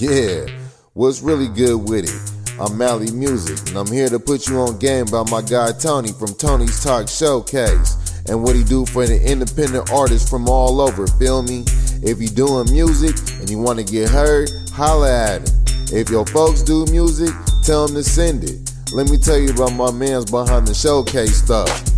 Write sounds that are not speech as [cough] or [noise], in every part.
Yeah, what's really good with it? I'm Mally Music, and I'm here to put you on game by my guy Tony from Tony's Talk Showcase and what he do for the independent artists from all over. Feel me? If you doing music and you want to get heard, holla at him. If your folks do music, tell them to send it. Let me tell you about my man's behind the showcase stuff.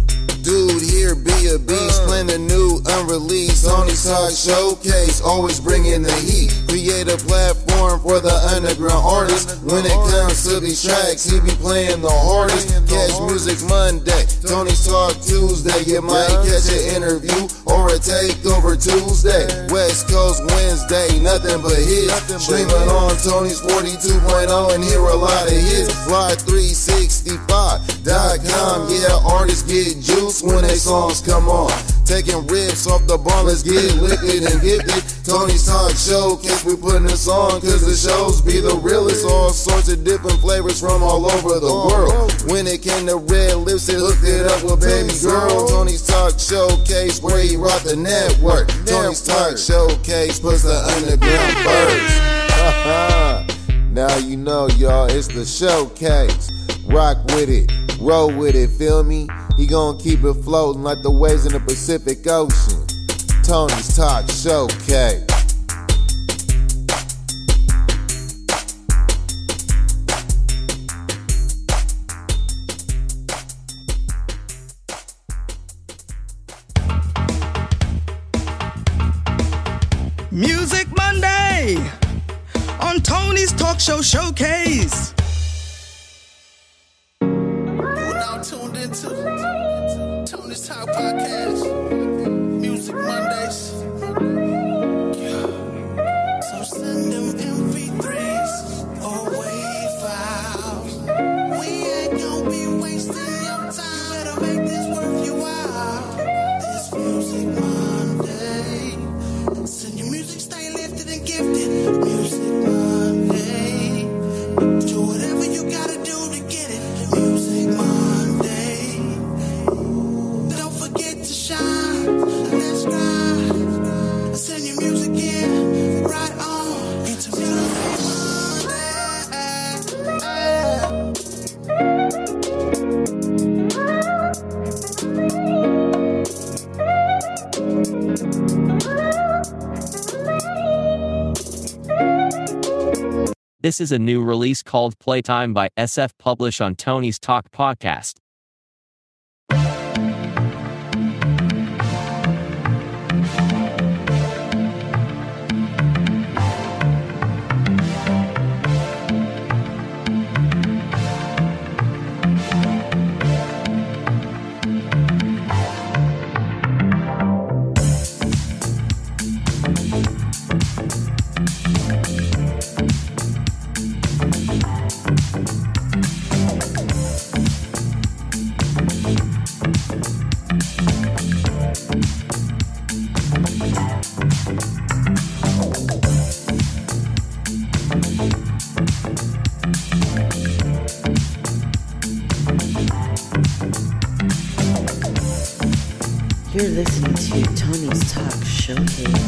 Dude, here be a beast, playing the new unreleased Sony Talk Showcase, always bringing the heat. Create a platform for the underground artists. When it comes to these tracks, he be playing the hardest. Catch Music Monday, Tony's Talk Tuesday. You might catch an interview or a takeover Tuesday. West Coast Wednesday, nothing but hits. Streaming on Tony's 42.0 and hear a lot of hits. Fly365.com, yeah, artists get juice when they songs come on. Taking rips off the bar, let's get liquid and get gifted. Tony's Talk Showcase, we putting this on cause the shows be the realest. All sorts of different flavors from all over the world. When it came to red lips, it hooked it up with baby girl. Tony's Talk Showcase, where he rock the network. Tony's Talk Showcase puts the underground first. [laughs] now you know, y'all, it's the showcase. Rock with it, roll with it, feel me? He gonna keep it floating like the waves in the Pacific Ocean. Tony's Talk Showcase. Music Monday on Tony's Talk Show Showcase. This is a new release called Playtime by SF Publish on Tony's Talk podcast. Showcase.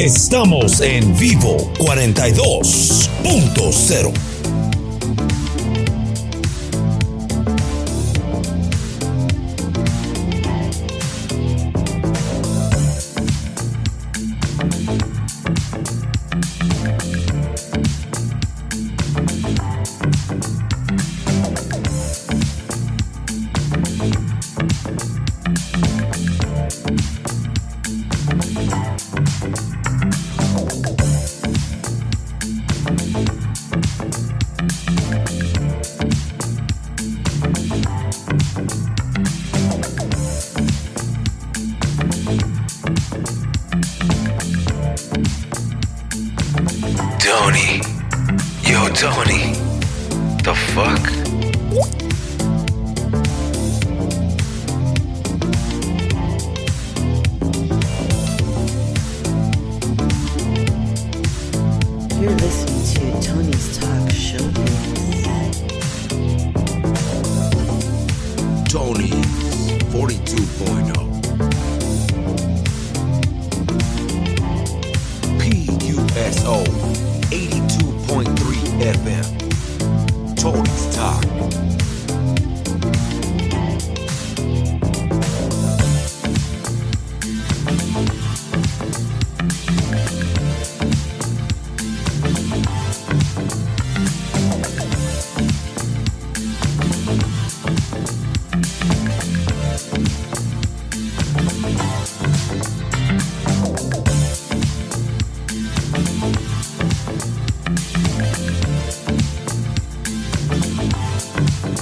Estamos en vivo 42.0.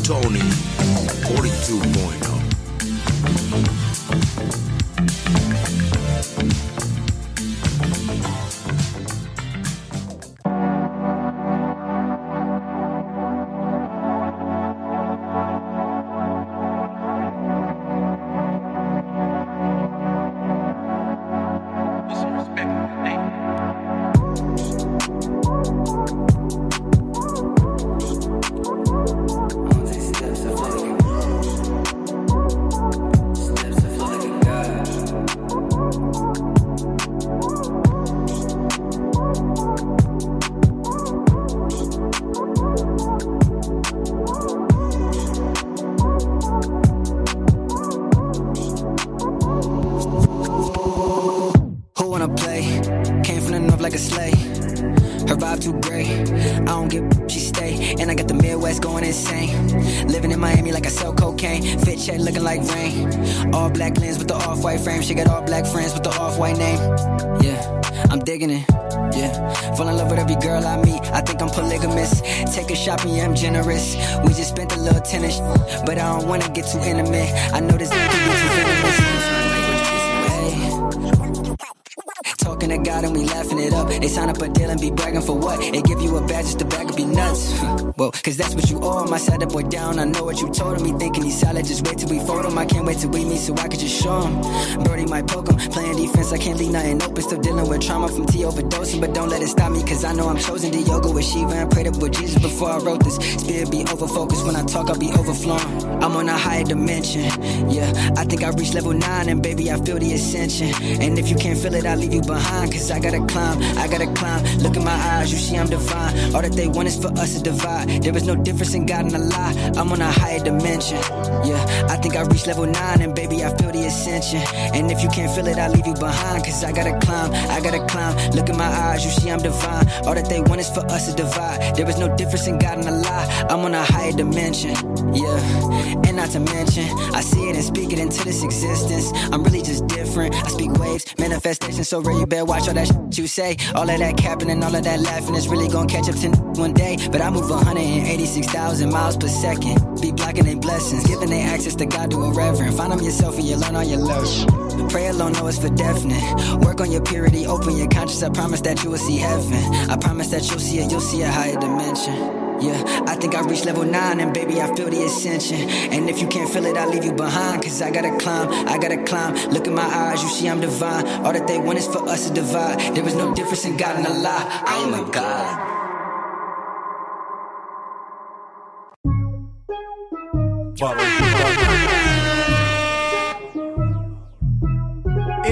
Tony 42.0. too intimate. I know this be too venomous. Talking to God and we laughing it up. They sign up a deal and be bragging for what? They give you a badge just to bag up your nuts. well, cause that's what. I sat that boy down. I know what you told him. He thinking he's solid. Just wait till we fold him. I can't wait till we meet so I could just show him. Birdie might poke him. Playing defense, I can't leave nothing open. Still dealing with trauma from T overdosing. But don't let it stop me cause I know I'm chosen to yoga with Shiva and prayed up with Jesus before I wrote this. Spirit be over focused. When I talk, I'll be overflowing. I'm on a higher dimension. Yeah, I think I reached level nine and baby, I feel the ascension. And if you can't feel it, I'll leave you behind. Cause I gotta climb, I gotta climb. Look in my eyes, you see I'm divine. All that they want is for us to divide. There is no difference in God and a lie. I'm on a higher dimension. Yeah, I think I reached level nine and baby, I feel the ascension. And if you can't feel it, I'll leave you behind. Cause I gotta climb, I gotta climb. Look in my eyes, you see I'm divine. All that they want is for us to divide. There is no difference in God and a lie. I'm on a higher dimension. Yeah, and not to mention, I see it and speak it into this existence. I'm really just different. I speak waves, manifestation so rare, you better watch all that shit you say. All of that capping and all of that laughing is really gonna catch up to one day. But I move 186,000 miles per second. Be blocking their blessings, giving their access to God to a reverend. Find them yourself and you learn all your lessons. Pray alone, know it's for definite. Work on your purity, open your conscience. I promise that you will see heaven. I promise that you'll see it, you'll see a higher dimension. Yeah, I think I reached level nine and baby, I feel the ascension. And if you can't feel it, I'll leave you behind. Cause I gotta climb, I gotta climb. Look in my eyes, you see I'm divine. All that they want is for us to divide. There is no difference in God and a lie. I am a God. It's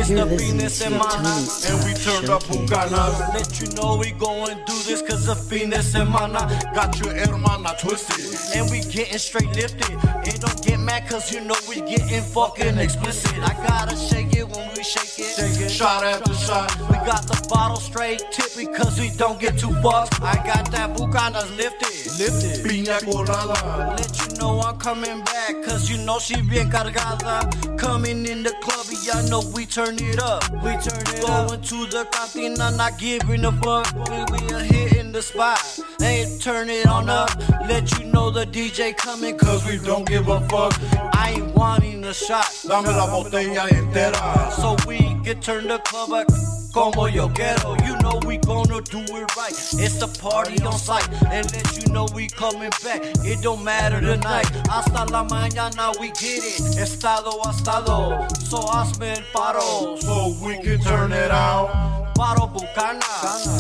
You're the Venus and Mana, and we turned up. Bucanas. Let you know we going do this cause of Venus and Mana. Got your hermana twisted, and we getting straight lifted. Don't get mad cause you know we getting fucking explicit. I gotta shake it when we shake it, shot after shot. We got the bottle straight tip because we don't get too buzzed. I got that Bucanas lifted, lifted. Piña colada. Let you know I'm coming back cause you know she bien cargada. Coming in the club, I know we turn it up. We turn it up. Going to the cantina, not giving a fuck. We, we are hitting the spot. Hey, turn it on up. Let you know the DJ coming cause we don't give a fuck. I ain't wanting a shot. Dame la botella entera. So we can turn the club up. Como yo quiero. You know we gonna do it right. It's the party on site, and let you know we coming back. It don't matter tonight. Hasta la mañana we get it. Estado a estado. So hazme el paro, so we can turn it out. Paro bucana,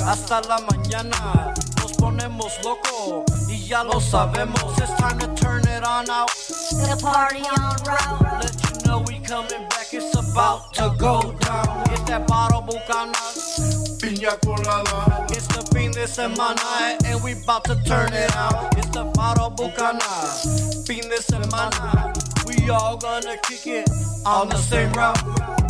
hasta la mañana. Nos ponemos loco y ya lo sabemos. It's time to turn it on out. The party on route. Let you know we coming back. It's about to go down. It's that bottle bucana. Piña colada. It's the fin de semana and we about to turn it out. It's the bottle bucana. Fin de semana. We all gonna kick it on the same route.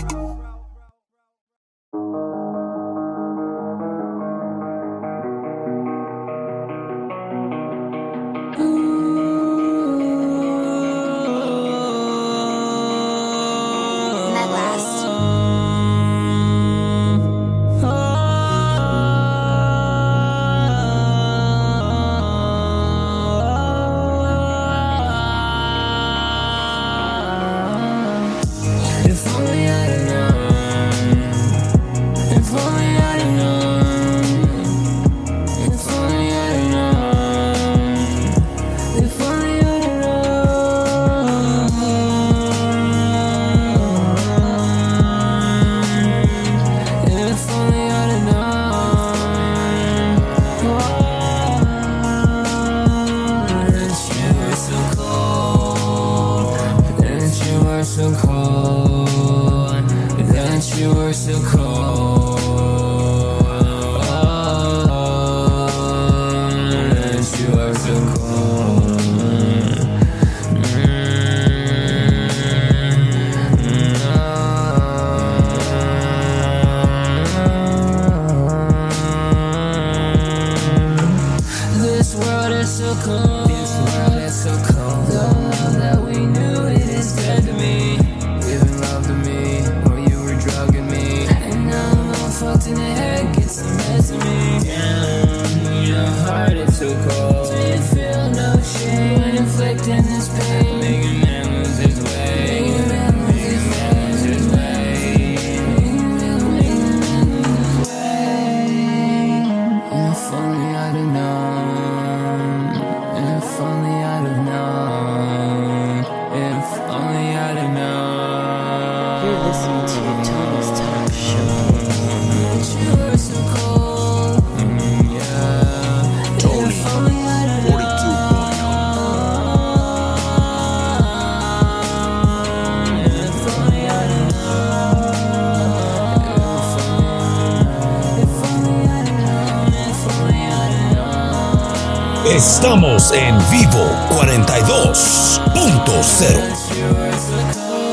Estamos en vivo 42.0. That you were so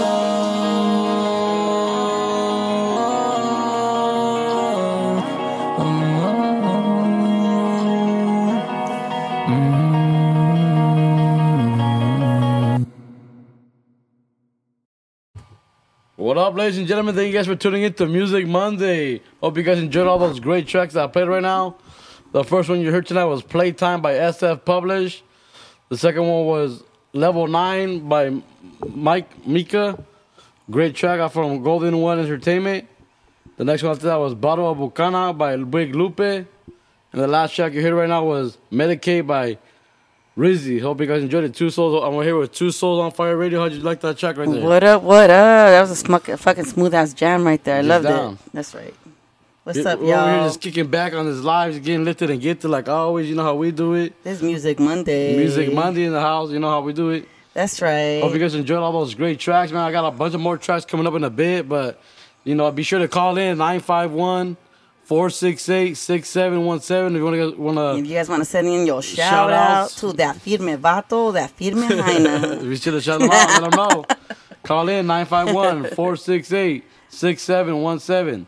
What up, ladies and gentlemen? Thank you guys for tuning in to Music Monday. Hope you guys enjoyed all those great tracks that I played right now. The first one you heard tonight was Playtime by SF Publish. The second one was Level 9 by Mike Mika. Great track out from Golden One Entertainment. The next one after that was Bottle of Bucana by Big Lupe. And the last track you heard right now was Medicate by RIIZZY. Hope you guys enjoyed it. Two Souls. I'm here with Two Souls on Fire Radio. How'd you like that track right there? What up? What up? That was a smuck, fucking smooth ass jam right there. I Just loved down. it. That's right. What's Yeah, up, we're y'all? just kicking back on this live, just getting lifted and get to like always. You know how we do it. This Music Monday. Music Monday in the house. You know how we do it. That's right. Hope you guys enjoyed all those great tracks, man. I got a bunch of more tracks coming up in a bit, but you know, be sure to call in 951 468 6717 if you want to. If Wanna, you guys want to send in your shout, Shout out to that firme vato, that firme jaina. be sure to shout them out. Let them know. Call in 951 468 6717.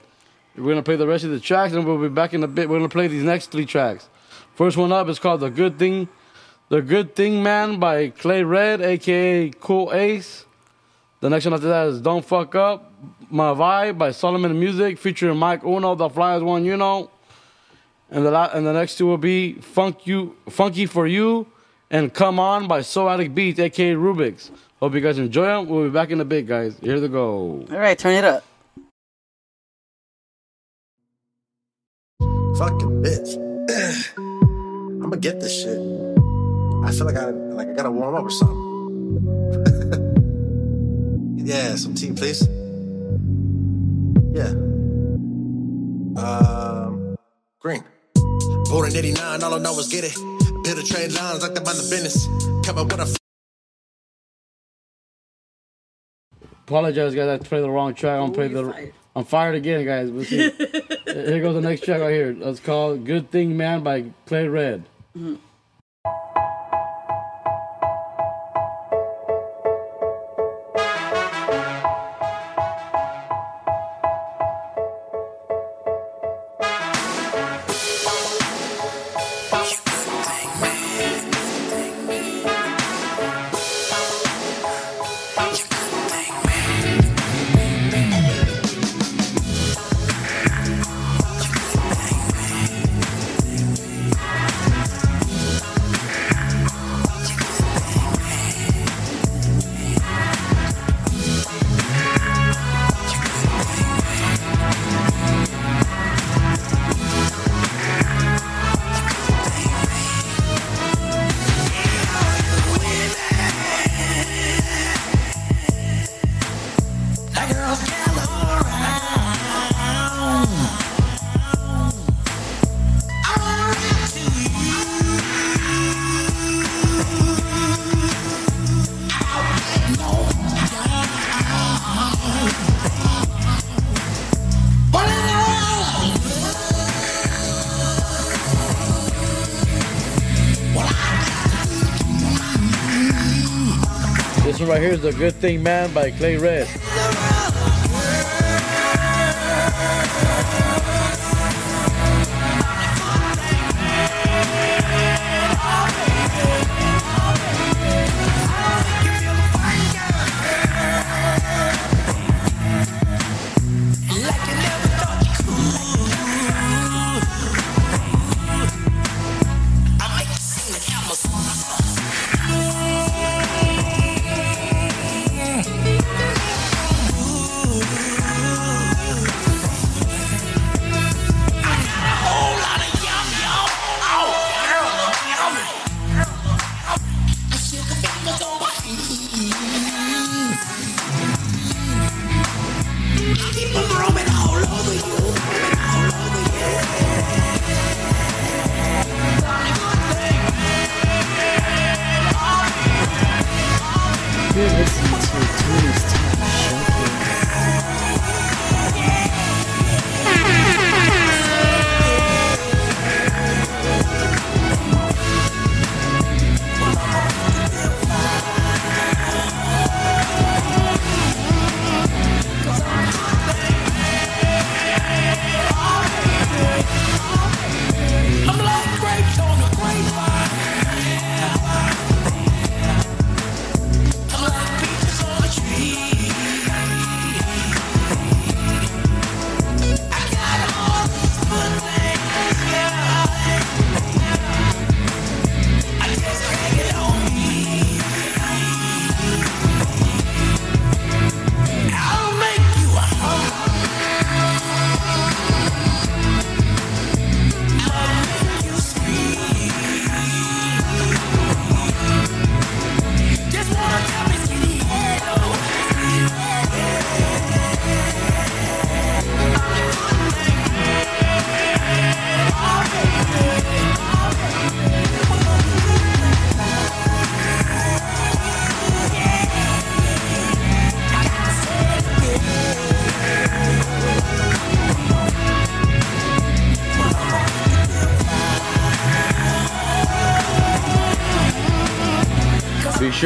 We're to play the rest of the tracks and we'll be back in a bit. We're to play these next three tracks. First one up is called The Good Thing. The Good Thing Man by Klay Red, aka Kool Ace. The next one after that is Don't Fuck Up, My Vibe by Solomon Musiq featuring Mic Uno, the flyers one you know. And the and the next two will be Funk You Funky for You and Come On by Soulattic Beats, aka Rubik's. Hope you guys enjoy them. We'll be back in a bit, guys. Here they go. All right, turn it up. Fucking bitch. [clears throat] I'm gonna get this shit. I feel like I like I gotta warm up or something. [laughs] yeah, some tea, please. Yeah. Um, green. Born in '89, all I know is get it. Build a trade lines like the mind the business. Come up with a Apologize, guys. I played the wrong track. I'm playing the. I'm fired again, guys. We'll see. [laughs] here goes the next track right here. It's called "Good Thing Man" by Klay Red. That This one right here is "The Good Thing Man" by Klay Red.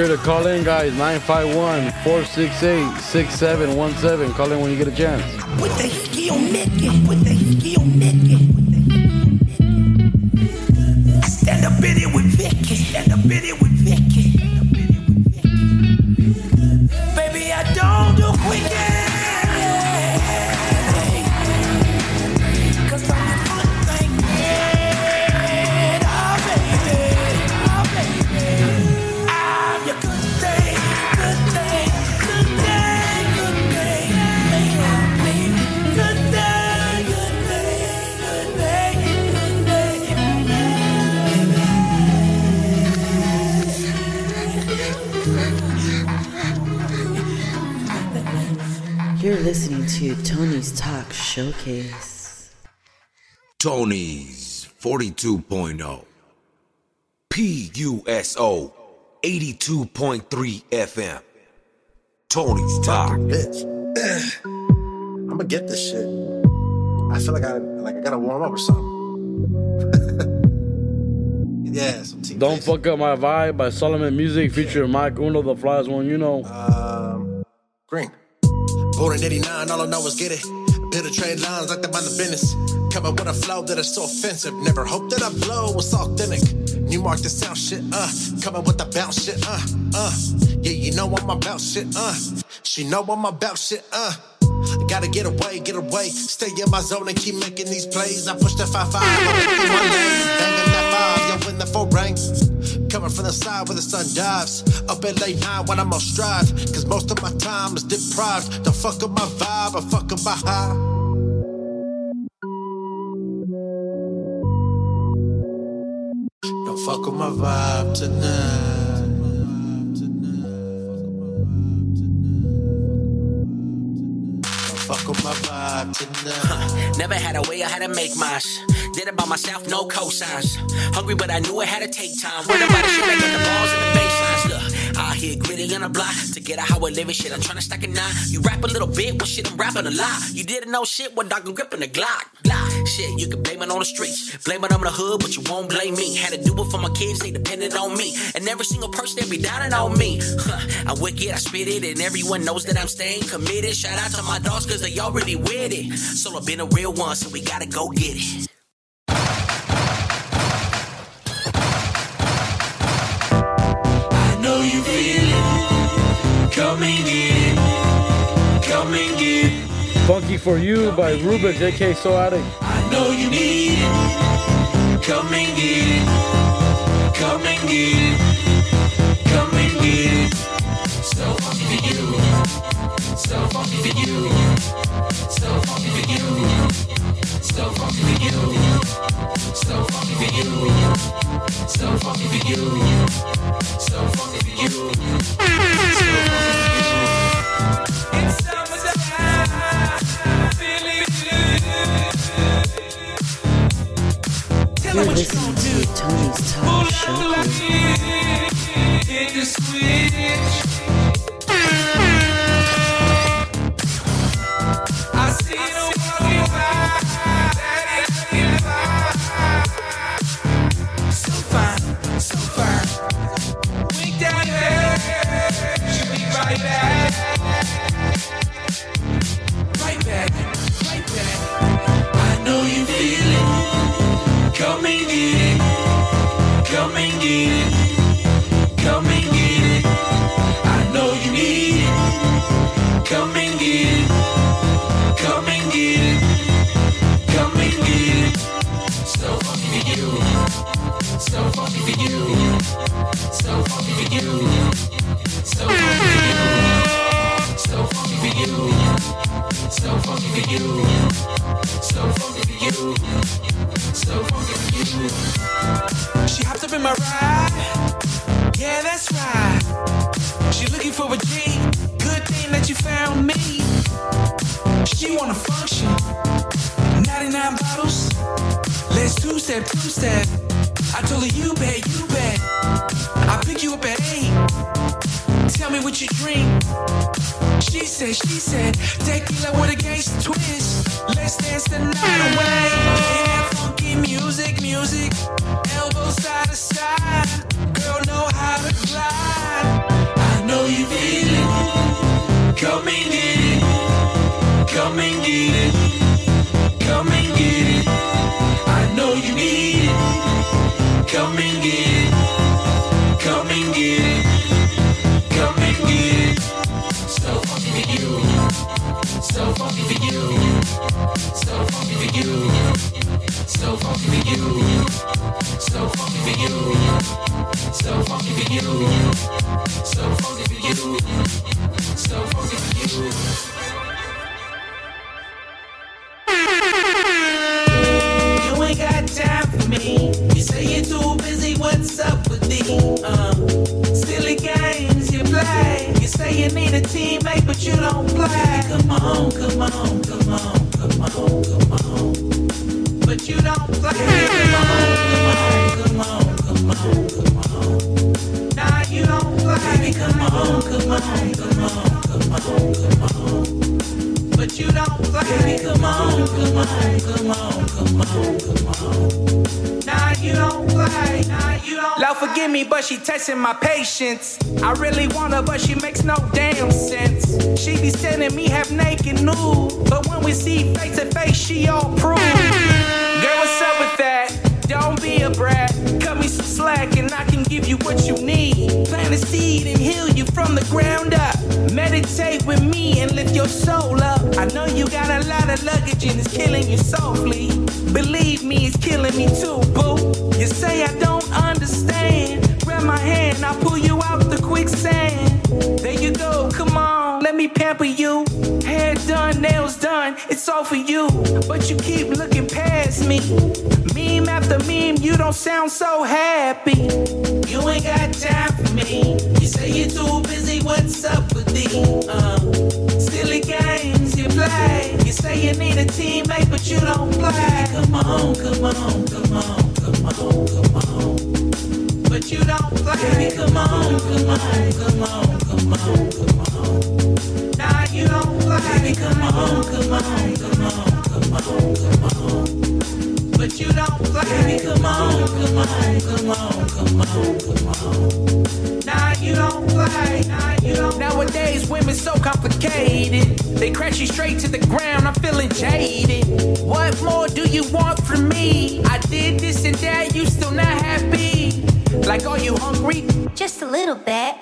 Sure to call in, guys. 951 468 6717. Call in when you get a chance. with the hickey on Mickey, with the hickey on Mickey. Stand Showcase. Tony's 42.0. PUSO 82.3 FM. Tony's Talk. Bitch. [clears throat] I'm gonna get this shit. I feel like I like I gotta warm up or something. [laughs] yeah, some team Don't fuck up my vibe by Solomon Musiq featuring Mic Uno, the flies one you know. Um, Green. Born in 89, all I know is get it. A trade lines like the mind the business. Coming with a flow that is so offensive. Never hope that I blow, was authentic. New mark the sound shit, uh. Coming with the bounce shit, uh, uh. Yeah, you know I'm about shit, uh. She know I'm about shit, uh. Gotta get away, get away. Stay in my zone and keep making these plays. I push the 5 5 one lane. Banging that five, in the four rank. Coming from the side where the sun dives. Up at late night when I'm on strive. Cause most of my time is deprived. Don't fuck up my vibe, I fuck up my high. Don't fuck with my vibe tonight. Never had a way, I had to make mine. Did it by myself, no cosigns. Hungry, but I knew it had to take time. What about it? Shit, I the balls and the baselines. Out here gritty on the block to get out how I live shit. I'm trying to stack a nine. You rap a little bit, well shit, I'm rapping a lot. You didn't know shit, well dog, I'm gripping the Glock. Glock. Shit, you can blame it on the streets, blame it on the hood, but you won't blame me. Had to do it for my kids, they depended on me. And every single person they be downing on me. Huh, I'm wicked, I spit it, and everyone knows that I'm staying committed. Shout out to my dogs, cause they already with it. So I've been a real one, so we gotta go get it. Know you feel it. Come and get it. Come and get it. Funky for You by Ruben JK Soulattic. I know you need it. Come and get it. Come and get it. Come and get it. So funky for you. So funky for you. So funky for you. So funky for you for you. So funky for you. So funky for you. Good. to. Tony's Pull out Come and get it. Come and get it. I know you need it. Come and get it. Come and get it. Come and get it. So funky for you. So funky for you. So funky for you. So funky for you. So funky for you. So funky for you. So funky for you. So funky for you. too busy. What's up with me? Uh, silly games you play. You say you need a teammate, but you don't play. Come on, come on, come on, come on, come on. But you don't play. Come on, come on, come on, come on, come on. Nah, you don't play. Baby, Come on, come on, come on, come on, come on. But you don't play. Baby, come on, come on, come on, come on, come on. You don't you don't. Lord, forgive me, but she testing my patience. I really want her, but she makes no damn sense. She be sending me half naked nude, but when we see face to face, she all prove. Girl, what's up with that? Don't be a brat. Cut me some slack, and I can give you what you need. Plant a seed and heal you from the ground up. Meditate with me and lift your soul up. I know you got a lot of luggage and it's killing you softly. Believe me, it's killing me too, boo. You say I don't understand. Grab my hand, I'll pull you out the quicksand. There you go, come on, let me pamper you. Hair done, nails done, it's all for you. But you keep looking past me. Meme after meme, you don't sound so happy. You ain't got time for me. You say you're too busy. What's up with these uh, silly games you play? You say you need a teammate, but you don't play. Come on, come on, come on, come on, come on. But you don't play. Baby, come on, come on, come on, come on, come on. Nah, you don't play. Baby, come on, come on, come on, come on, come on. But you don't play. Baby, come on, come on, come on, come on, come on. Nah, you don't play. Nah, you don't. Nowadays, women so complicated. They crash you straight to the ground. I'm feeling jaded. What more do you want from me? I did this and that. You still not happy? Like, are you hungry? Just a little bit.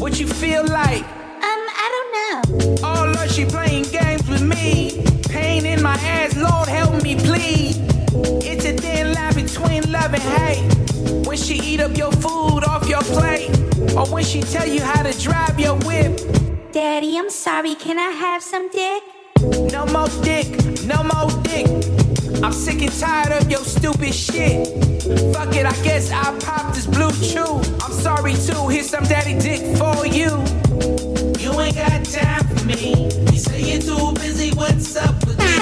What you feel like? Um, I don't know. Oh Lord, she playing games with me. Pain in my ass, Lord help me please. It's a thin line between love and hate. When she eat up your food off your plate, or when she tell you how to drive your whip. Daddy, I'm sorry. Can I have some dick? No more dick, no more dick. I'm sick and tired of your stupid shit. Fuck it, I guess I'll pop this blue chew. I'm sorry too, here's some daddy dick for you. You ain't got time for me. You say you're too busy. What's up with you?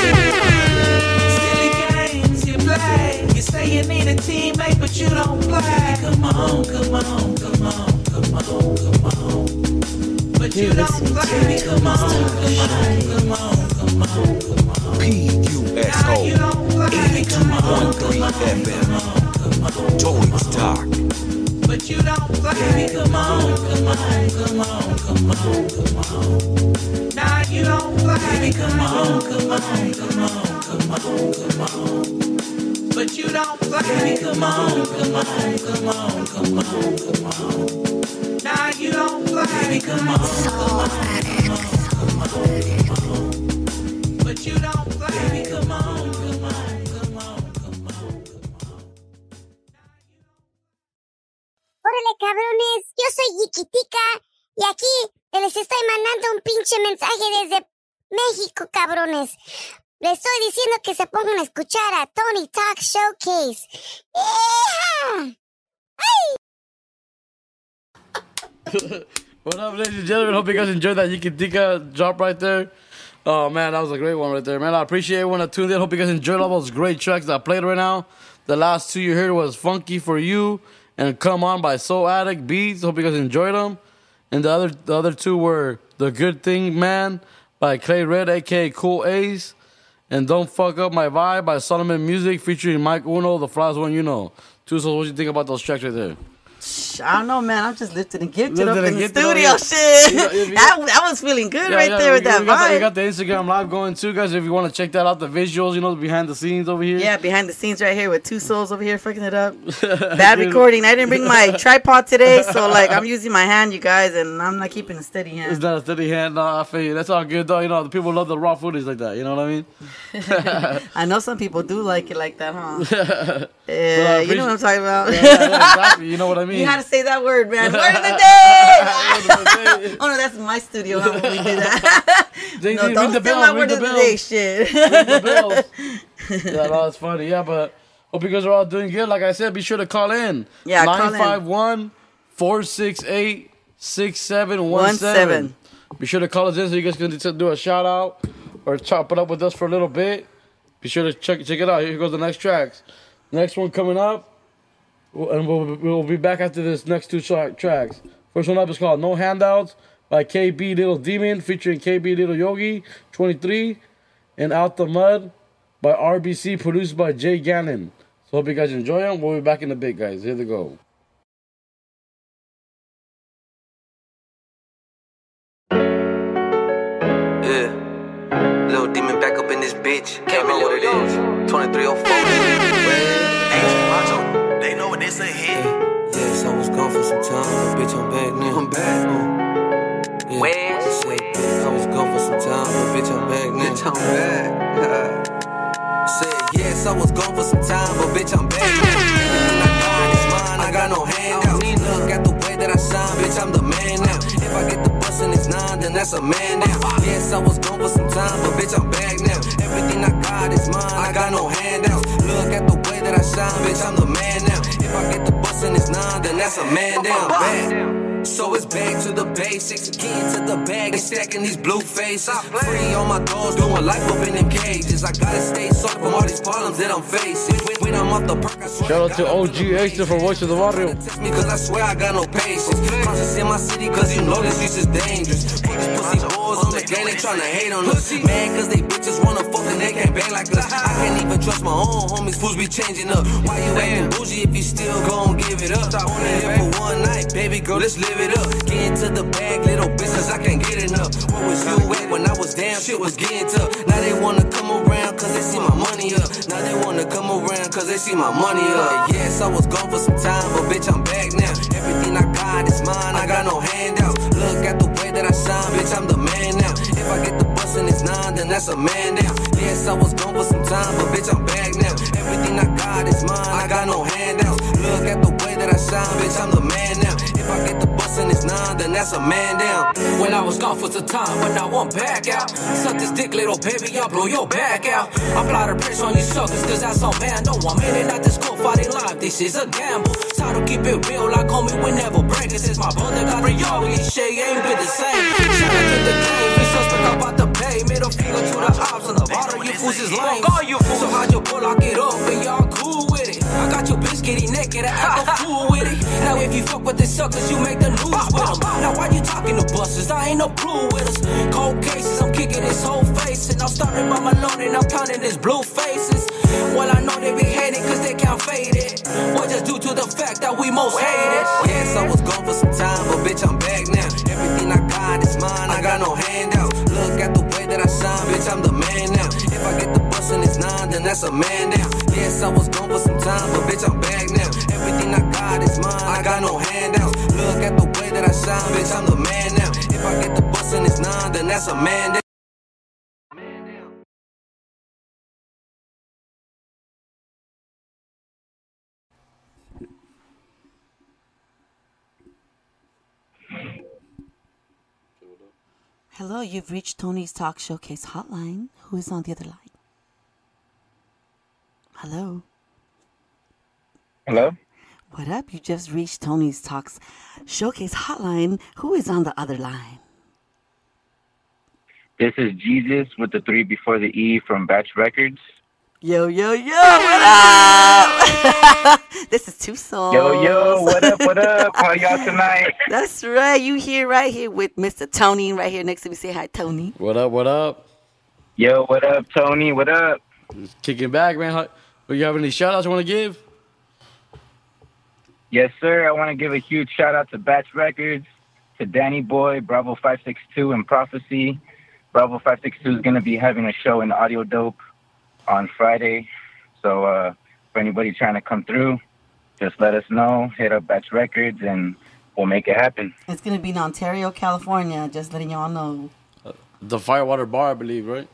Silly games you play. You say you need a teammate, but you don't play. Come on, come on, come on, come on, come on. But you don't play. Come on, come on, come on, come on, come on. PUSO 82.3 FM. Tony's Talk. But you don't play. Come on, come on, come on, come on, come on. Nah, you don't play. Come on, come on, come on, come on, come on. But you don't play. Come on, come on, come on, come on, come on. Nah, you don't play. On, come on, come on, come on, come on. But you don't soy Yiquitica y aquí les estoy mandando un pinche mensaje desde México, cabrones. Les estoy diciendo que se pongan a escuchar a Tony Talk Showcase. ¡Hija! [laughs] what up, ladies and gentlemen? Hope you guys enjoyed that Yikitika drop right there. Oh man, that was a great one right there, man. I appreciate everyone that tuned in. Hope you guys enjoyed all those great tracks that I played right now. The last two you heard was "Funky for You" and "Come On" by Soul Addict Beats. Hope you guys enjoyed them. And the other the other two were "The Good Thing Man" by Klay Red, aka Kool Ace, and "Don't Fuck Up My Vibe" by Solomon Musiq featuring Mic Uno, the flyest one you know. Two so what you think about those tracks right there? I don't know, man. I'm just lifting and gifted up in the studio. here. Shit, You you- that, that was feeling good right there with that we got the- vibe. we got the Instagram live going too, guys. If you want to check that out, the visuals, you know, behind the scenes over here. Yeah, behind the scenes right here with two souls over here fucking it up. [laughs] Bad recording. I didn't bring my [laughs] tripod today, so [laughs] like I'm using my hand, you guys, and I'm not keeping a steady hand. It's not a steady hand. No, I feel you. That's all good though. You know, the people love the raw footage like that. You know what I mean? I know some people do like it like that, huh? Yeah, you know what I'm talking about. Exactly. You know what I mean? You had to say that word, man. [laughs] Word of the day. [laughs] oh no, that's my studio. How would we do that? [laughs] Ding, no, don't steal bell, my word of the day, shit. Ring the bells. yeah, no, it's funny. Yeah, but hope you guys are all doing good. Like I said, be sure to call in. Yeah, call 951 468 6717. Be sure to call us in so you guys can do a shout out. or chop it up with us for a little bit, be sure to check check it out. Here goes the next tracks. Next one coming up, and we'll, we'll be back after this next two tra- tracks. First one up is called No Handouts by KB Little Demon featuring KB Little Yogi 23 and Out the Mud by RBC produced by JGanan. So hope you guys enjoy them. We'll be back in a bit, guys. Here they go. Yeah. Little demon back up in this bitch. Can't what it is. 2304. They know what this a hit. Yes, I was gone for some time, but bitch, I'm back now. I'm back. Uh, yeah. West. I was gone for some time, but bitch, I'm back now. Bitch, I'm back. Said yes, I was gone for some time, but bitch, I'm back now. Everything I got is mine, I got no handouts. Look at the way that I shine, bitch, I'm the man now. If I get the bus and it's nine, then that's a man now. Yes, I was gone for some time, but bitch, I'm back now. Everything I got is mine, I got no handouts. Look at the way that I shine, bitch, I'm the man now. If I get the bus and it's nine, then that's a man down. Back. So it's back to the basics. Getting to the bag and stacking these blue faces. Free on my doors, doing life up in them cages. I gotta stay solid from all these problems that I'm facing. When, when I'm off the perk, I swear Shout out to OG Extra for Voice of the Barrio. me cause I swear I got no patience. Cautious in my city cause you know this streets is dangerous. Put these pussy boys on the game, they tryna hate on us. Mad cause they bitches wanna fuck and they can't bang like us. I can't even trust my own homies, fools be changing up. Why you acting bougie if you still gon' give it up? Only here for one night, baby girl, let's live it up. Get to the bag, little business, I can't get enough. Where was you at when I was down? Shit was getting tough. Now they wanna come around cause they see my money up. Now they wanna come around cause they see my money up. Yes, I was gone for some time, but bitch, I'm back now. Everything I got is mine, I got no handouts. Look at the way that I shine, bitch, I'm the man now. If I get the bus and it's nine, then that's a man down. Yes, I was gone for some time, but bitch, I'm back now. Everything I got is mine, I got no handouts. Look at the way that I shine, bitch, I'm the man and it's nine, then that's a man down. When I was gone for some time, but now I'm back out. Suck this dick, little baby, I'll blow your back out. I apply the pressure on you suckers, cause that's all man. No, I'm in and out this cold fighting life. This is a gamble. Try to keep it real, like homie, we never break it. Since my brother got this shit ain't been the same. Shout out to the game, we suspect about the pay. Middle finger to the ops on the bottom, you fools is lame. So how'd you pull, lock it up, and y'all cool it. I got your bitch getting naked, I act a [laughs] fool with it. Now if you fuck with the suckers, you make the news with them. Now why you talking to busters? I ain't no blue with us. Cold cases, I'm kicking his whole face. And I'm starting by Malone and I'm counting his blue faces. Well, I know they be hating cause they can't fade it. Well, just due to the fact that we most hate it. Yes, I was gone for some time, but bitch, I'm back now. Everything I got is mine, I got no handouts. Look at the way that I shine, bitch, I'm the then that's a man down. Yes, I was gone for some time, but bitch, I'm back now. Everything I got is mine, I got no handouts. Look at the way that I shine, bitch, I'm the man now. If I get the bus and it's nine, then that's a man down. Hello, you've reached Tony's Talk Showcase hotline. Who is on the other line? Hello. Hello? What up? You just reached Tony's Talks Showcase hotline. Who is on the other line? This is Jesus with the three before the E from Batch Records. Yo, yo, yo, what up? [laughs] this is Two Souls. Yo, yo, what up, what up? How y'all [laughs] tonight? That's right. You here right here with Mr. Tony right here next to me. Say hi, Tony. What up? What up? Yo, what up, Tony? What up? Just kicking back, man. How, do you have any shout outs you want to give? Yes, sir. I want to give a huge shout out to Batch Records, to Danny Boy, Bravo 562, and Prophecy. Bravo 562 is going to be having a show in Audio Dope on Friday. So uh, for anybody trying to come through, just let us know. Hit up Batch Records and we'll make it happen. It's going to be in Ontario, California. Just letting y'all know. The Firewater Bar, I believe, right?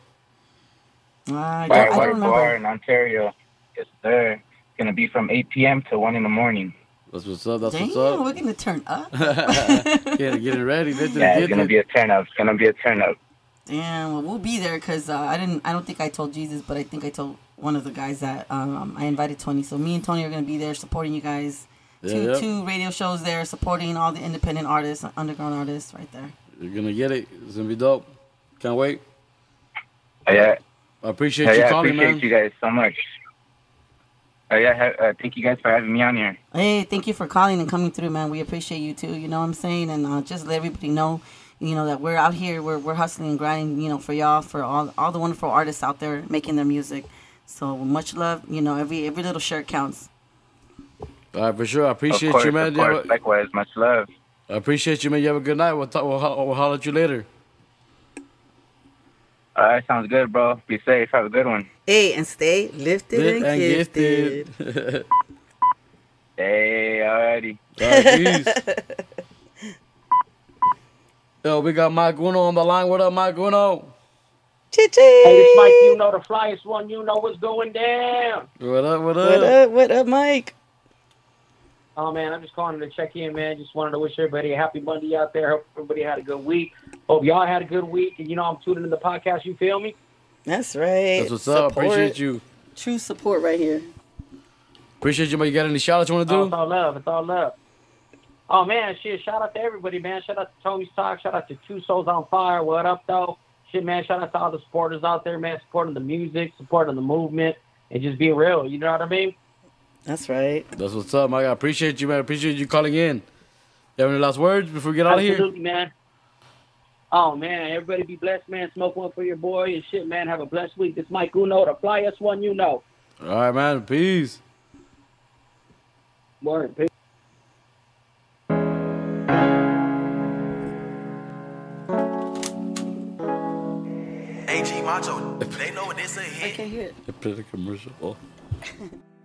Uh, I, don't, I don't Firewater. Bar in Ontario. Yes, sir. It's going to be from 8 p.m. to 1 in the morning. That's what's up. That's Damn, what's up. we're going to turn up. [laughs] Get, getting ready. Let's Yeah, it's going to it. be a turn up. It's going to be a turn up. Damn, well, we'll be there because uh, I didn't. I don't think I told Jesus, but I think I told one of the guys that um, I invited Tony. So me and Tony are gonna be there supporting you guys. Yeah, two yeah. two radio shows there, supporting all the independent artists, underground artists, right there. You're gonna get it. It's gonna be dope. Can't wait. Yeah. I appreciate you yeah, I calling, appreciate man. you guys so much. Oh, yeah. Uh, thank you guys for having me on here. Hey, thank you for calling and coming through, man. We appreciate you too. You know what I'm saying? And uh, just let everybody know, you know, that we're out here. We're, we're hustling and grinding, you know, for y'all, for all all the wonderful artists out there making their music. So much love. You know, every every little shirt counts. All right, for sure. I appreciate of course, you, man. Of course. Likewise, much love. I appreciate you, man. You have a good night. We'll, talk, we'll, ho- we'll holler at you later. All right, sounds good, bro. Be safe. Have a good one. Hey, and stay lifted Lit and, and gifted. gifted. [laughs] Hey, alrighty. All right, peace. [laughs] Yo, we got Mic Uno on the line. What up, Mic Uno? Chee Hey, this Mike, you know the flyest one. You know what's going down. What up, what up? What up? What up, Mike? Oh man, I'm just calling to check in, man. Just wanted to wish everybody a happy Monday out there. Hope everybody had a good week. Hope y'all had a good week. And you know, I'm tuning in the podcast. You feel me? That's right. That's what's up. Support. Appreciate you. True support right here. Appreciate you, man. You got any shout outs you want to Oh, do? it's all love. It's all love. Oh man, shit! Shout out to everybody, man. Shout out to Tony's Talk. Shout out to Two Souls on Fire. What up, though? Shit, man. Shout out to all the supporters out there, man. Supporting the music, supporting the movement, and just being real. You know what I mean? That's right. That's what's up, Mike. I appreciate you, man. I appreciate you calling in. You have any last words before we get out of here? Absolutely, man. Oh man, everybody be blessed, man. Smoke one for your boy and shit, man. Have a blessed week. This Mic Uno, the flyest one you know. All right, man. Peace. Word. Peace. AG Macho, [laughs] they know what this a hit. I can't hear it. I played a commercial. Oh. [laughs]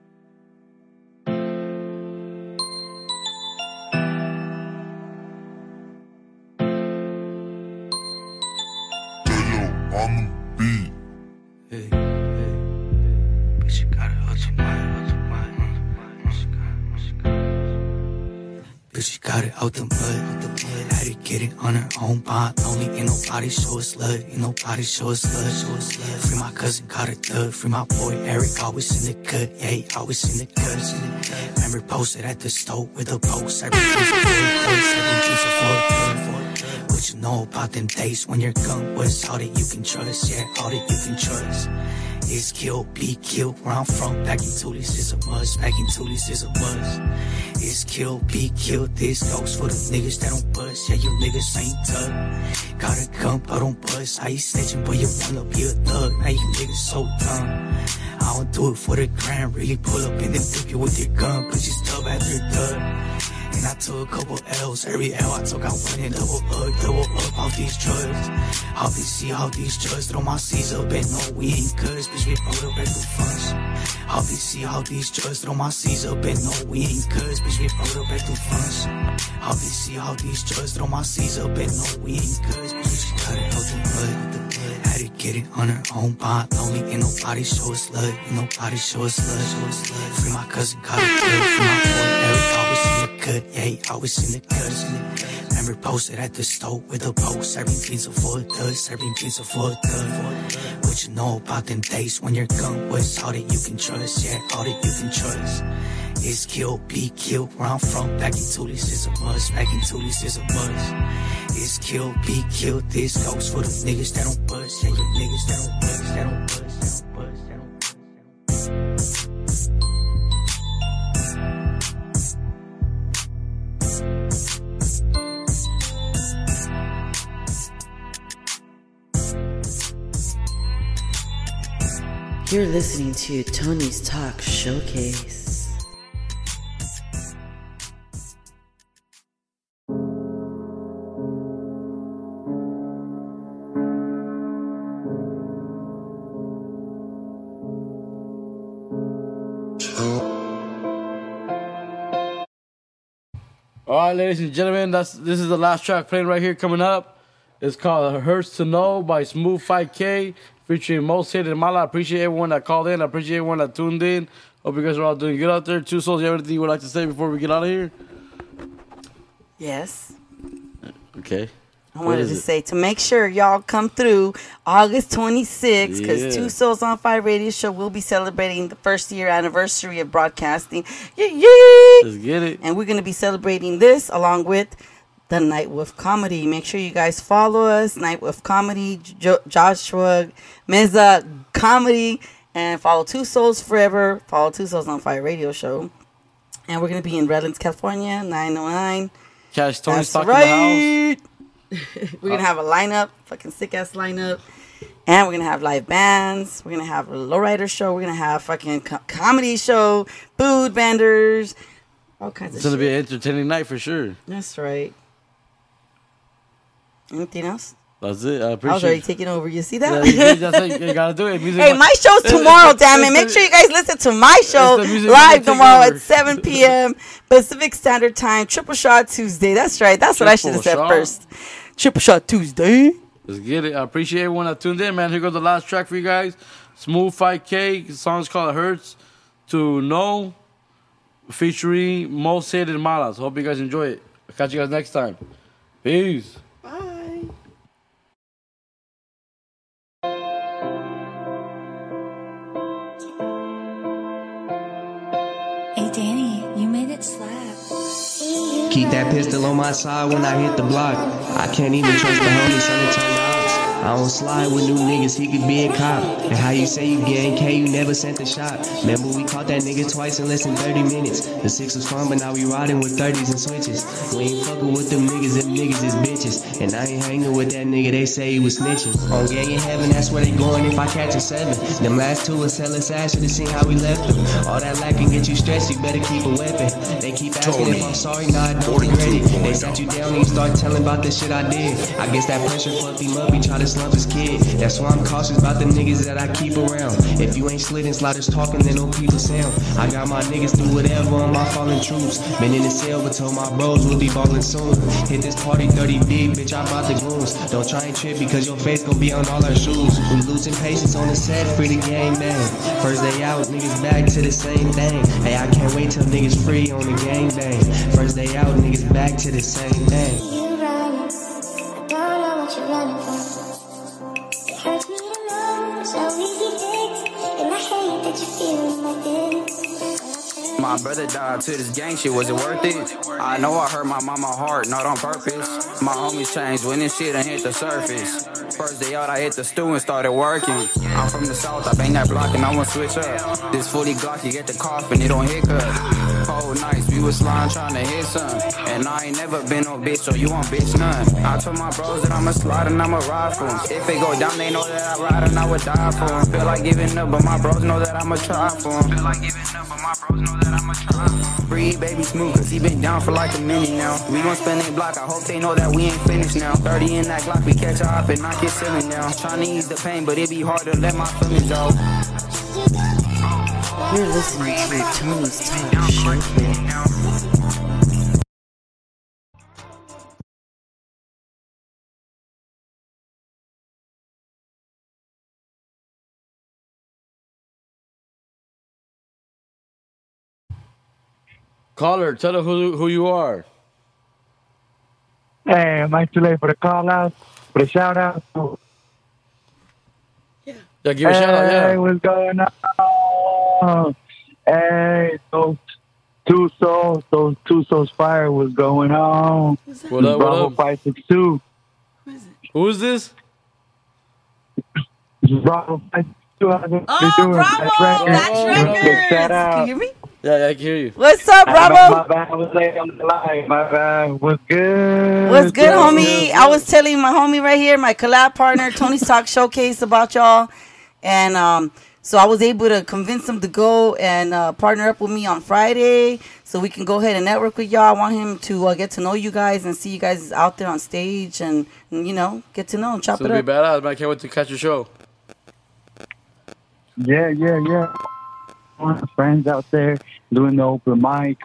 on her own bond. Only ain't nobody show us love. Ain't nobody show us love. Show us love. Free my cousin, caught a thug. Free my boy Eric, always in the cut. Yeah, he always in the cut. Remember posted at the stove with a post. Every piece of food, every piece of food. What you know about them days when your gun was all that you can trust? Yeah, all that you can trust. It's kill, be killed. Where I'm from, back in Tulis is a must. Back in Tulis is a must. It's kill, be killed. This goes for the niggas that don't bust. Yeah, you niggas ain't tough. Got a gun, I don't bust. I ain't snitching, but you wanna be a thug. Now you niggas so dumb. I don't do it for the gram. Really pull up and then flip you with your gun. But you dub after dub. And I took a couple L's. Every L I took, I went and double up, double up off these drugs. How they see all these drugs throw my C's up and no, we ain't cuz, bitch, we rolled up at the funds. How they see all these drugs throw my C's up and no, we ain't cuz, bitch, we rolled up at the funds. How they see all these drugs throw my C's up and no, we ain't cuz, bitch, we cut it out the blood. To get it on her own bond. Lonely, ain't nobody show us love. Nobody show us love. Free my cousin, caught a. Free my boy Eric, cut. Yeah, always in the cut. Remember posted at the stove with a post. Serving pizza for a thug. Serving pizza for a thug. What you know about them days when you're gone was all that you can trust? Yeah, all that you can trust. It's kill, be killed. Where I'm from, back in Tulis is a must. Back in Tulis is a must. It's kill, be killed. This goes for the niggas that don't bust. Yeah, you niggas that don't bust. That don't bust. You're listening to Tony's Talk Showcase. All right, ladies and gentlemen, that's this is the last track playing right here coming up. It's called "Hurts to Know" by Smoove 5K, featuring Most Hated Mala. I appreciate everyone that called in. I appreciate everyone that tuned in. Hope you guys are all doing good out there. Two Souls, you have anything you would like to say before we get out of here? Yes. Okay. I What wanted to it? say to make sure y'all come through August 26th because Yeah. Two Souls on Fire Radio Show will be celebrating the first year anniversary of broadcasting. Yeah. Let's get it. And we're going to be celebrating this along with the Night with Comedy. Make sure you guys follow us, Night with Comedy, jo- Joshua Meza Comedy, and follow Two Souls Forever. Follow Two Souls on Fire Radio Show. And we're going to be in Redlands, California, 909. Catch Tony That's in the house. [laughs] we're gonna have a lineup, fucking sick ass lineup, and we're gonna have live bands. We're gonna have a lowrider show. We're gonna have fucking co- comedy show, food vendors, all kinds It's of It's gonna be an entertaining night for sure. That's right. Anything else? That's it. I appreciate. I was already taking over. You see that? Yeah, that's how you, you gotta do it. Music Hey, my show's tomorrow, damn it. Make sure you guys listen to my show live tomorrow at 7 p.m. Pacific Standard Time. Triple Shot Tuesday. That's right. That's what I should have said shot. first. Triple Shot Tuesday. Let's get it. I appreciate everyone that tuned in, man. Here goes the last track for you guys. Smoove 5K. The song's called Hurts to Know, featuring Most Hated Malas. Hope you guys enjoy it. I'll catch you guys next time. Peace. Pistol on my side when I hit the block. I can't even trust the homies, son. I don't slide with new niggas, he could be a cop. And how you say you gang K, you never sent the shot. Remember we caught that nigga twice in less than 30 minutes. The six was fun, but now we riding with 30s and switches. We ain't fucking with them niggas, them niggas is bitches. And I ain't hanging with that nigga, they say he was snitching. On gang in heaven, that's where they going if I catch a seven. Them last two was selling ass, should've seen how we left them. All that lack can get you stressed, you better keep a weapon. They keep asking if I'm sorry, nah, I don't regret it. They sat you down and you start telling about the shit I did. I guess that pressure fucked him up, he tried to slump his kid. That's why I'm cautious about the niggas that I keep around. If you ain't slitting sliders talking, then no people sound. I got my niggas do whatever on my fallen troops. Been in the cell, but told my bros we'll be ballin' soon. Hit this party 30 big, bitch, I bought the goons. Don't try and trip because your face gon' be on all our shoes. We losing patience on the set, free the game, man. First day out, niggas back to the same thing. Hey, I can't wait till niggas free on the gang bang. First day out, niggas back to the same thing. My brother died to this gang shit, was it worth it? I know I hurt my mama heart, not on purpose. My homies changed when this shit hit the surface. First day out, I hit the stew and started working. I'm from the south, I bang that block and I won't switch up. This 40 Glock, you get the cough and it don't hiccup. Nights, we was sliding trying to hit some. And I ain't never been no bitch, so you won't bitch none. I told my bros that I'ma slide and I'ma ride for 'em. If it go down, they know that I ride and I would die for 'em. Feel like giving up, but my bros know that I'ma try for 'em. Feel like giving up, but my bros know that I'ma try for. Breathe, baby, smooth, cause he been down for like a minute now. We gon' spend a block, I hope they know that we ain't finished now. 30 in that Glock, we catch up and knock it ceiling down. Tryna ease the pain, but it be hard to let my feelings out. You're listening to Tony's Talk Show. Caller, tell her who who you are. Hey, am I too late for the call out? For the shout out? Yeah, give a shout out, Hey, yeah. what's going on? Hey, those two souls, those two souls fire, was going on? What up, what up? 562. Who is this? Bravo 562. How's everybody Oh, doing? Bravo, Batch Batch Records. Big shout out. Can you hear me? Yeah, yeah, I can hear you. What's up, Bravo? my bad, I was late on the line. My bad. What's good? What's good, Yeah, homie? yeah. I was telling my homie right here, my collab partner, Tony's Talk Showcase about y'all. And um, so I was able to convince him to go and uh, partner up with me on Friday so we can go ahead and network with y'all. I want him to uh, get to know you guys and see you guys out there on stage and, and, you know, get to know and chop So it it'll up. be badass, man. I can't wait to catch your show. Yeah, yeah, yeah. My friends out there doing the open mic.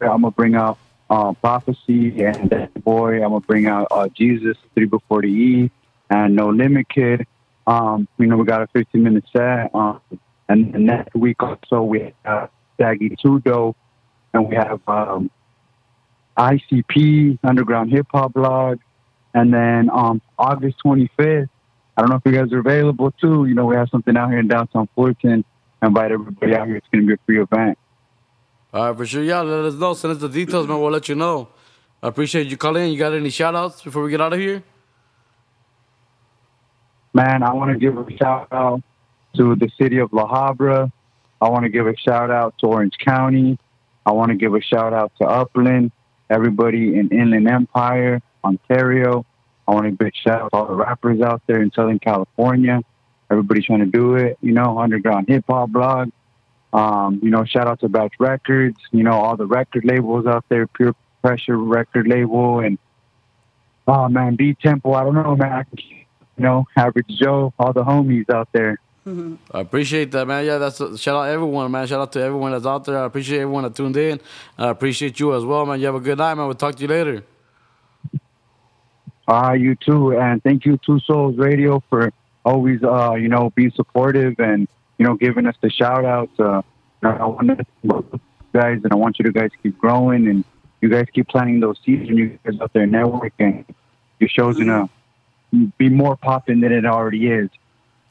I'm gonna bring out uh, prophecy and that boy. I'm gonna bring out uh, Jesus three before the E and No Limit Kid. Um, you know we got a 15 minute set. Um, and next week also we have Saggy Tudo and we have um, ICP Underground Hip Hop Blog. And then um, August 25th, I don't know if you guys are available too. You know, we have something out here in downtown Fullerton. I invite everybody out here. It's going to be a free event. All right, for sure. Yeah, let us know. Send us the details, man. We'll let you know. I appreciate you calling. You got any shout outs before we get out of here? Man, I want to give a shout out to the city of La Habra. I want to give a shout out to Orange County. I want to give a shout out to Upland, everybody in Inland Empire, Ontario. I want to give a shout out to all the rappers out there in Southern California. Everybody trying to do it, you know, underground hip hop blog. Um, you know, shout out to Batch Records, you know, all the record labels out there, Pure Pressure record label and oh man, B Temple, I don't know, man. I you know, Average Joe, all the homies out there. I appreciate that, man. Yeah, that's a, shout out everyone, man. Shout out to everyone that's out there. I appreciate everyone that tuned in. I appreciate you as well, man. You have a good night, man. We'll talk to you later. Ah, you too, and thank you, Two Souls Radio, for always, uh, you know, being supportive and you know, giving us the shout outs. Uh, you I want to you guys, and I want you to guys keep growing, and you guys keep planting those seeds, and you guys out there networking. Your show's gonna be more popping than it already is.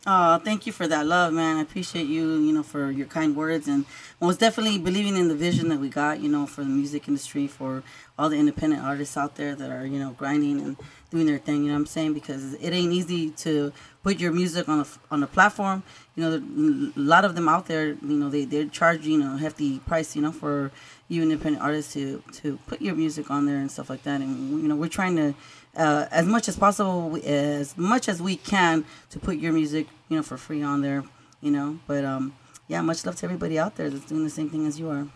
Oh, thank you for that love, man. I appreciate you, you know, for your kind words and most definitely believing in the vision that we got, you know, for the music industry, for all the independent artists out there that are, you know, grinding and doing their thing. You know what I'm saying? Because it ain't easy to put your music on a on a platform. You know, a lot of them out there, you know, they they charge you know a hefty price, you know, for you independent artists to to put your music on there and stuff like that. And you know, we're trying to uh, as much as possible, as much as we can, to put your music, you know, for free on there, you know. But um, yeah, much love to everybody out there that's doing the same thing as you are.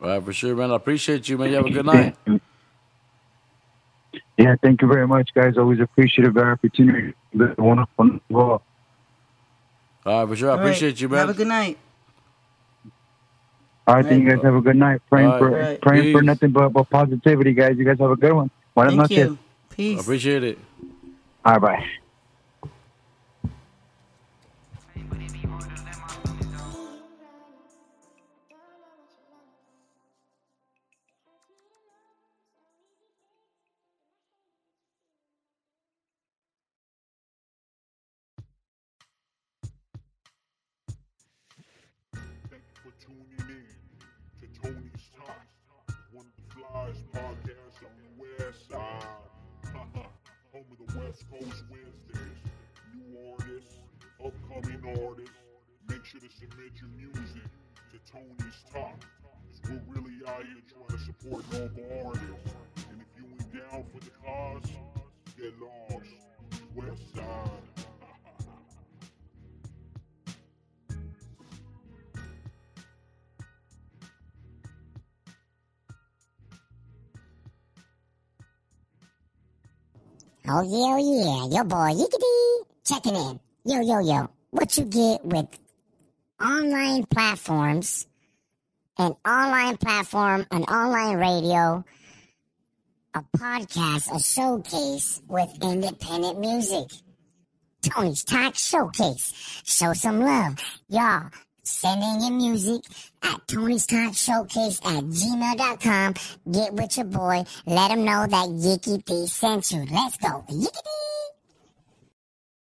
All right, for sure, man. I appreciate you, man. You have a good night. Yeah, thank you very much, guys. Always appreciate the opportunity. Wonderful. All right, for sure. I All right. appreciate you, man. Have a good night. All right, then you guys have a good night. Praying All for right. praying for nothing but, but positivity, guys. You guys have a good one. Buenas Thank noches. you. Peace. I appreciate it. All right, bye. 'Cause we're really local artists. And if you down for the cause, get lost. West side. Oh yeah, oh yeah, your boy Yickety checking in. Yo, yo, yo, what you get with online platforms, an online platform, an online radio, a podcast, a showcase with independent music. Tony's Talk Showcase. Show some love. Y'all, send in your music at Tony's Talk Showcase at gmail.com. Get with your boy. Let him know that Yicky P sent you. Let's go. Yickety!